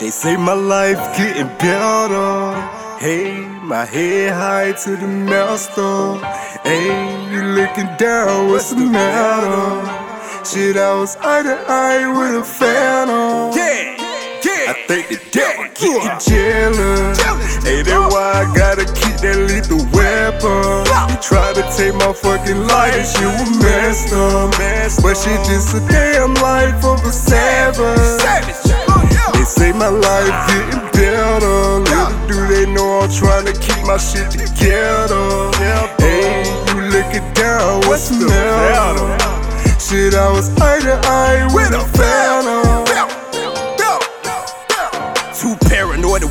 They say my life getting better. Hey, my head high to the master. Hey, you looking down, what's the matter? Shit, I was eye to eye with a phantom. Yeah, yeah. I think the devil getting jealous. Hey, that's why I gotta keep that lead the way. You try to take my fucking life, and she was messed up. But she just a damn life of a savage. Savage. They say my life getting better. Little do they know I'm trying to keep my shit together. Hey, you looking down, what's the matter? Shit, I was eye to eye with a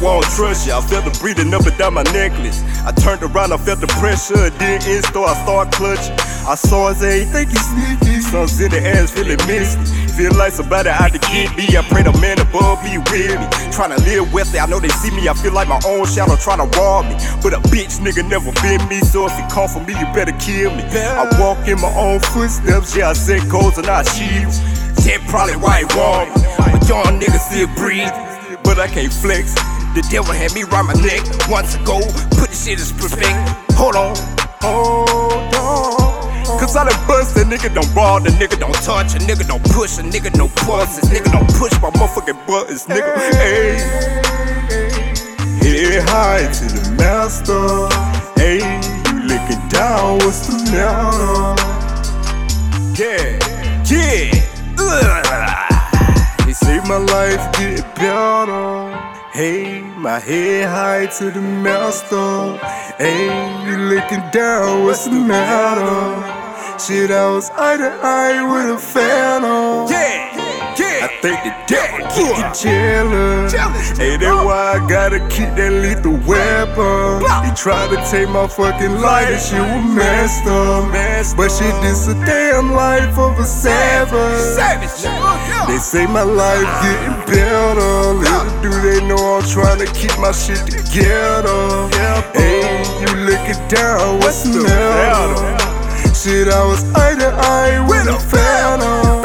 won't trust you. I felt the breathing up and down my necklace. I turned around, I felt the pressure. It didn't install, I start clutching. I saw his ass, think he's sneaky. Sun's in the ass, feeling misty. Feel like somebody out to get me. I pray the man above me with me. Tryna live with it, I know they see me. I feel like my own shadow tryna rob me. But a bitch nigga never been me, so if you call for me, you better kill me. I walk in my own footsteps, yeah, I set goals and I achieve. That probably why me. But young niggas still breathe but I can't flex. The devil had me round my neck once ago. Put the shit in perspective. Hold on, hold on. Cause I done bust a nigga don't ball, the nigga don't touch, a nigga don't push, a nigga no pulses, nigga don't push my motherfucking buttons, nigga. Hey, Head high to the master. Hey, you looking down, what's the matter? yeah, yeah. They say my life get better. Hey, my head high to the master. Hey, you looking down, what's the matter? Shit, I was eye to eye with a phantom. Yeah, yeah. I think the devil get you jealous. Hey, that's oh. why I gotta keep that lethal weapon. He tried to take my fucking life, and she was messed up. But she just a damn life of a savage. Savage. Oh, they say my life getting better. Little do they know I'm trying to keep my shit together. Hey, you looking down, what's the matter? Shit, I was eye to eye with a phantom.